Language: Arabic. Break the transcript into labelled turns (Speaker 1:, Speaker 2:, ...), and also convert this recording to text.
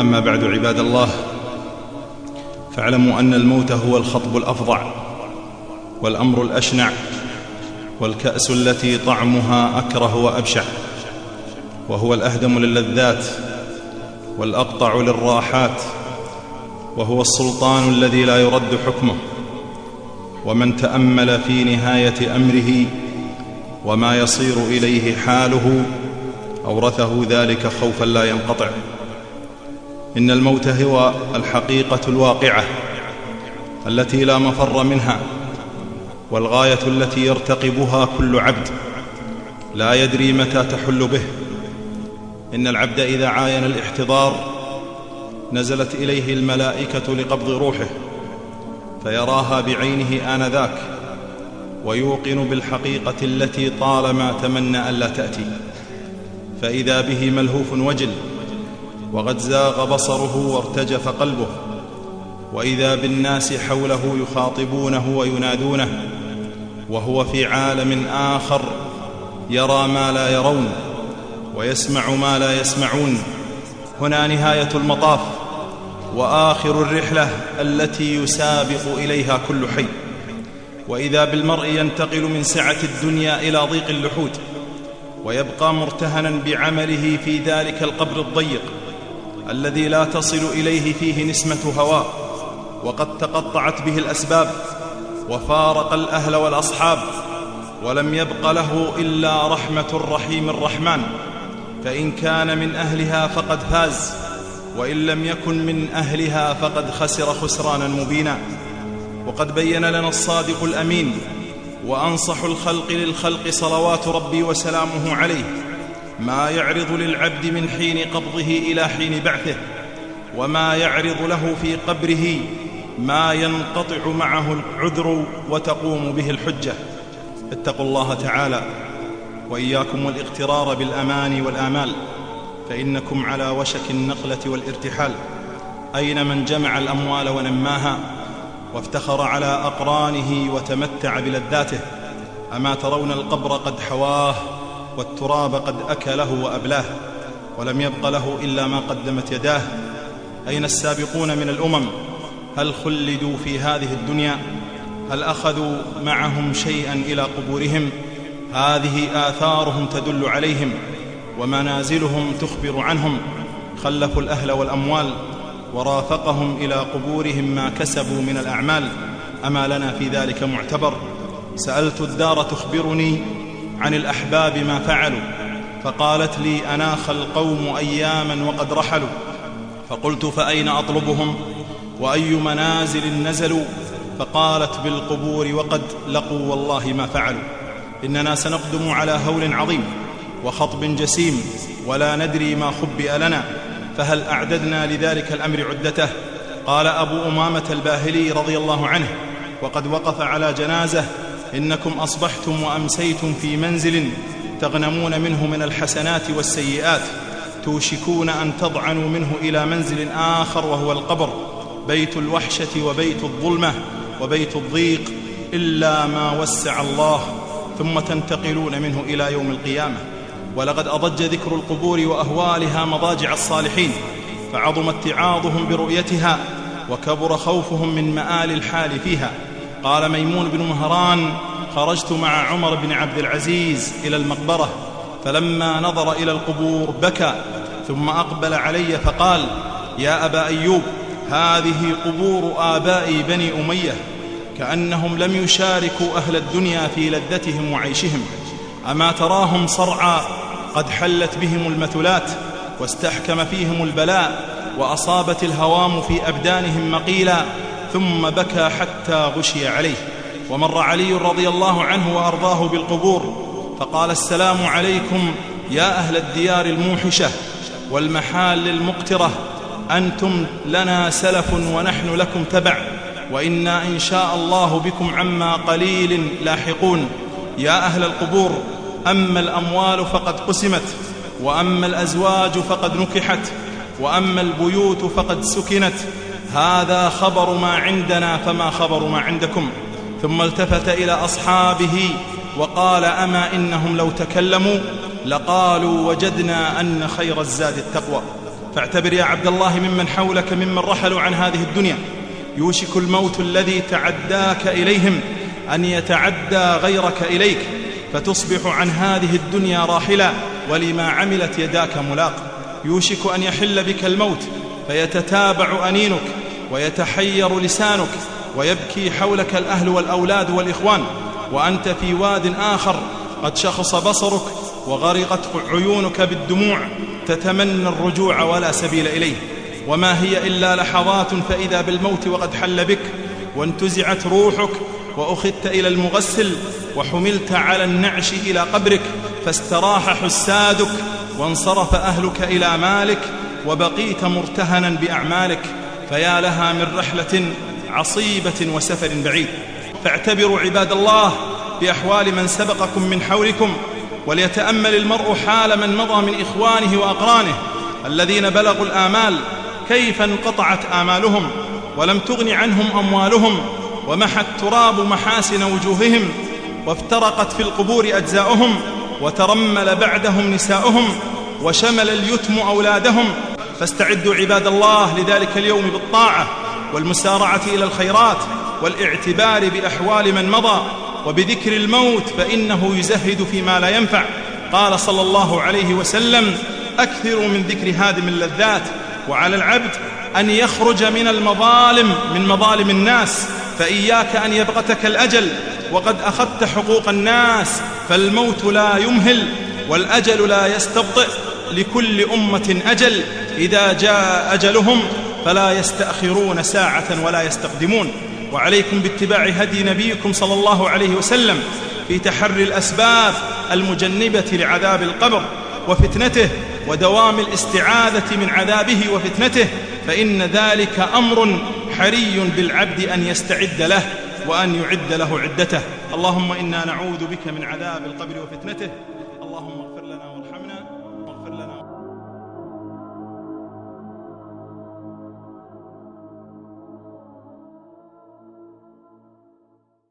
Speaker 1: أما بعد عباد الله فاعلموا أن الموت هو الخطب الافظع والأمر الأشنع والكأس التي طعمها أكره وأبشع وهو الأهدم للذات والأقطع للراحات وهو السلطان الذي لا يرد حكمه ومن تأمل في نهاية أمره وما يصير إليه حاله أورثه ذلك خوفا لا ينقطع. إن الموت هو الحقيقة الواقعة التي لا مفر منها والغاية التي يرتقبها كل عبد لا يدري متى تحل به. إن العبد إذا عاين الاحتضار نزلت إليه الملائكة لقبض روحه فيراها بعينه آنذاك ويوقن بالحقيقة التي طالما تمنى ألا تأتي. فإذا به ملهوف وجل وقد زاغ بصره وارتجف قلبه. وإذا بالناس حوله يخاطبونه وينادونه وهو في عالم آخر يرى ما لا يرون ويسمع ما لا يسمعون. هنا نهاية المطاف وآخر الرحلة التي يسابق إليها كل حي. وإذا بالمرء ينتقل من سعة الدنيا إلى ضيق اللحود ويبقى مرتهنا بعمله في ذلك القبر الضيق. الذي لا تصل إليه فيه نسمة هواء وقد تقطعت به الأسباب وفارق الأهل والأصحاب ولم يبق له إلا رحمة الرحيم الرحمن. فإن كان من أهلها فقد فاز وإن لم يكن من أهلها فقد خسر خسرانا مبينا. وقد بين لنا الصادق الأمين وأنصح الخلق للخلق صلوات ربي وسلامه عليه. ما يعرض للعبد من حين قبضه إلى حين بعثه وما يعرض له في قبره ما ينقطع معه العذر وتقوم به الحجة. اتقوا الله تعالى وإياكم والاغترار بالأمان والآمال فإنكم على وشك النقلة والارتحال. أين من جمع الأموال ونماها وافتخر على أقرانه وتمتع بلذاته؟ أما ترون القبر قد حواه والتراب قد أكله وأبلاه ولم يبق له إلا ما قدمت يداه. أين السابقون من الأمم؟ هل خلدوا في هذه الدنيا؟ هل أخذوا معهم شيئا إلى قبورهم؟ هذه آثارهم تدل عليهم ومنازلهم تخبر عنهم. خلفوا الأهل والأموال ورافقهم إلى قبورهم ما كسبوا من الأعمال. أما لنا في ذلك معتبر؟ سألت الدار تخبرني عن الأحباب ما فعلوا فقالت لي أناخ القوم أياما وقد رحلوا. فقلت فأين أطلبهم؟ وأي منازل نزلوا؟ فقالت بالقبور وقد لقوا والله ما فعلوا. إننا سنقدم على هول عظيم وخطب جسيم ولا ندري ما خبئ لنا فهل أعددنا لذلك الأمر عدته؟ قال أبو أمامة الباهلي رضي الله عنه وقد وقف على جنازة إنكم أصبحتم وأمسيتم في منزل تغنمون منه من الحسنات والسيئات توشكون أن تضعنوا منه إلى منزل آخر وهو القبر بيت الوحشة وبيت الظلمة وبيت الضيق إلا ما وسع الله ثم تنتقلون منه إلى يوم القيامة. ولقد أضج ذكر القبور وأهوالها مضاجع الصالحين فعظم اتعاظهم برؤيتها وكبر خوفهم من مآل الحال فيها. قال ميمون بن مهران خرجت مع عمر بن عبد العزيز إلى المقبرة فلما نظر إلى القبور بكى ثم أقبل علي فقال يا أبا أيوب هذه قبور اباء بني أمية كأنهم لم يشاركوا أهل الدنيا في لذتهم وعيشهم أما تراهم صرعى قد حلت بهم المثلات واستحكم فيهم البلاء وأصابت الهوام في أبدانهم مقيلا ثم بكى حتى غشي عليه. ومر علي رضي الله عنه وأرضاه بالقبور فقال السلام عليكم يا أهل الديار الموحشة والمحال المقترة. أنتم لنا سلف ونحن لكم تبع وإنا إن شاء الله بكم عما قليل لاحقون. يا أهل القبور أما الأموال فقد قسمت وأما الأزواج فقد نكحت وأما البيوت فقد سكنت. هذا خبر ما عندنا فما خبر ما عندكم. ثم التفت إلى أصحابه وقال أما إنهم لو تكلموا لقالوا وجدنا أن خير الزاد التقوى. فاعتبر يا عبد الله ممن حولك ممن رحلوا عن هذه الدنيا. يوشك الموت الذي تعداك إليهم أن يتعدى غيرك إليك. فتصبح عن هذه الدنيا راحلا ولما عملت يداك ملاق. يوشك أن يحل بك الموت فيتتابع أنينك ويتحير لسانك ويبكي حولك الأهل والأولاد والإخوان وأنت في واد آخر قد شخص بصرك وغرقت عيونك بالدموع تتمنى الرجوع ولا سبيل إليه. وما هي إلا لحظات فإذا بالموت وقد حل بك وانتزعت روحك وأخذت إلى المغسل وحملت على النعش إلى قبرك فاستراح حسادك وانصرف أهلك إلى مالك وبقيت مرتهنا بأعمالك فيا لها من رحلة عصيبة وسفر بعيد. فاعتبروا عباد الله بأحوال من سبقكم من حولكم وليتأمل المرء حال من مضى من إخوانه وأقرانه الذين بلغوا الآمال كيف انقطعت آمالهم ولم تغن عنهم أموالهم ومحى التراب محاسن وجوههم وافترقت في القبور أجزاؤهم وترمل بعدهم نساؤهم وشمل اليتم أولادهم فاستعدوا عباد الله لذلك اليوم بالطاعة والمسارعة إلى الخيرات والإعتبار بأحوال من مضى وبذكر الموت فإنه يزهد فيما لا ينفع. قال صلى الله عليه وسلم أكثروا من ذكر هادم اللذات وعلى العبد أن يخرج من المظالم من مظالم الناس فإياك أن يبغتك الأجل وقد أخذت حقوق الناس فالموت لا يمهل والأجل لا يستبطئ لكل أمة أجل. إذا جاء أجلهم فلا يستأخرون ساعة ولا يستقدمون. وعليكم باتباع هدي نبيكم صلى الله عليه وسلم في تحري الأسباب المجنبة لعذاب القبر وفتنته ودوام الاستعاذة من عذابه وفتنته فإن ذلك أمر حري بالعبد أن يستعد له وأن يعد له عدته. اللهم إنا نعوذ بك من عذاب القبر وفتنته. اللهم